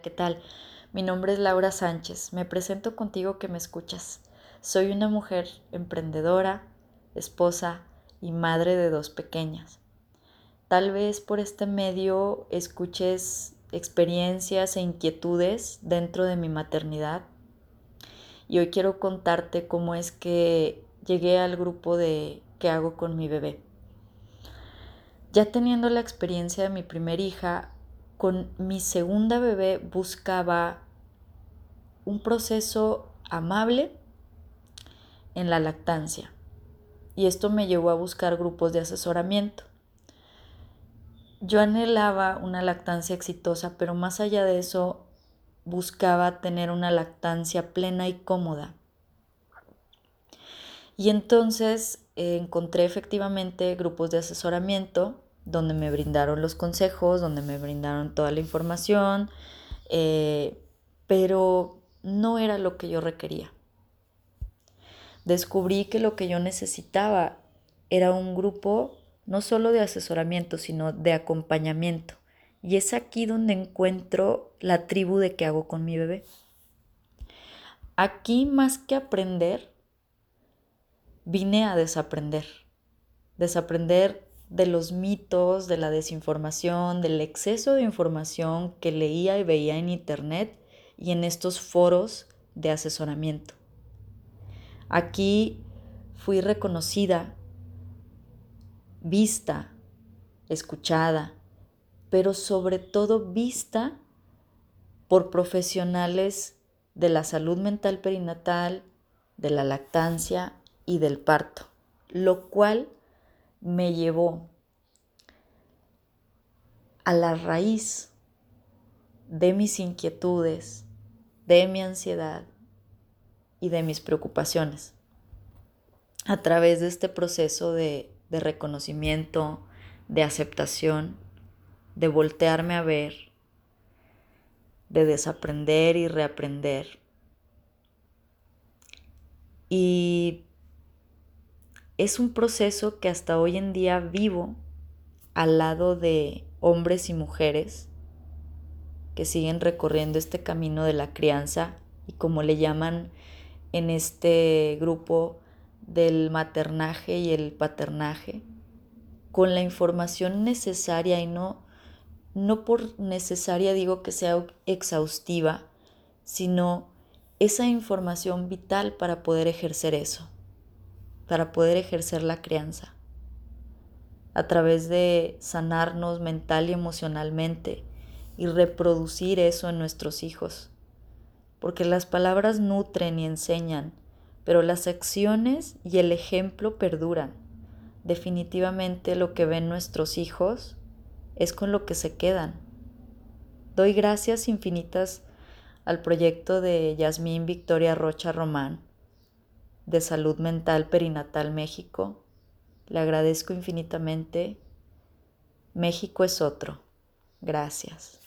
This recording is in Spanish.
¿qué tal? Mi nombre es Laura Sánchez. Me presento contigo que me escuchas. Soy una mujer emprendedora, esposa y madre de dos pequeñas. Tal vez por este medio escuches experiencias e inquietudes dentro de mi maternidad. Y hoy quiero contarte cómo es que llegué al grupo de qué hago con mi bebé. Ya teniendo la experiencia de mi primer hija, con mi segunda bebé buscaba un proceso amable en la lactancia. Y esto me llevó a buscar grupos de asesoramiento. Yo anhelaba una lactancia exitosa, pero más allá de eso, buscaba tener una lactancia plena y cómoda. Y entonces eh, encontré efectivamente grupos de asesoramiento donde me brindaron los consejos, donde me brindaron toda la información, eh, pero no era lo que yo requería. Descubrí que lo que yo necesitaba era un grupo no solo de asesoramiento, sino de acompañamiento. Y es aquí donde encuentro la tribu de qué hago con mi bebé. Aquí más que aprender, vine a desaprender. Desaprender de los mitos, de la desinformación, del exceso de información que leía y veía en internet y en estos foros de asesoramiento. Aquí fui reconocida, vista, escuchada, pero sobre todo vista por profesionales de la salud mental perinatal, de la lactancia y del parto, lo cual me llevó a la raíz de mis inquietudes, de mi ansiedad y de mis preocupaciones. A través de este proceso de, reconocimiento, de aceptación, de voltearme a ver, de desaprender y reaprender. Y es un proceso que hasta hoy en día vivo al lado de hombres y mujeres que siguen recorriendo este camino de la crianza y como le llaman en este grupo del maternaje y el paternaje, con la información necesaria y no, no por necesaria digo que sea exhaustiva, sino esa información vital para poder ejercer eso para poder ejercer la crianza, a través de sanarnos mental y emocionalmente y reproducir eso en nuestros hijos. Porque las palabras nutren y enseñan, pero las acciones y el ejemplo perduran. Definitivamente lo que ven nuestros hijos es con lo que se quedan. Doy gracias infinitas al proyecto de Yasmín Victoria Rocha Román de Salud Mental Perinatal México. Le agradezco infinitamente. México es otro. Gracias.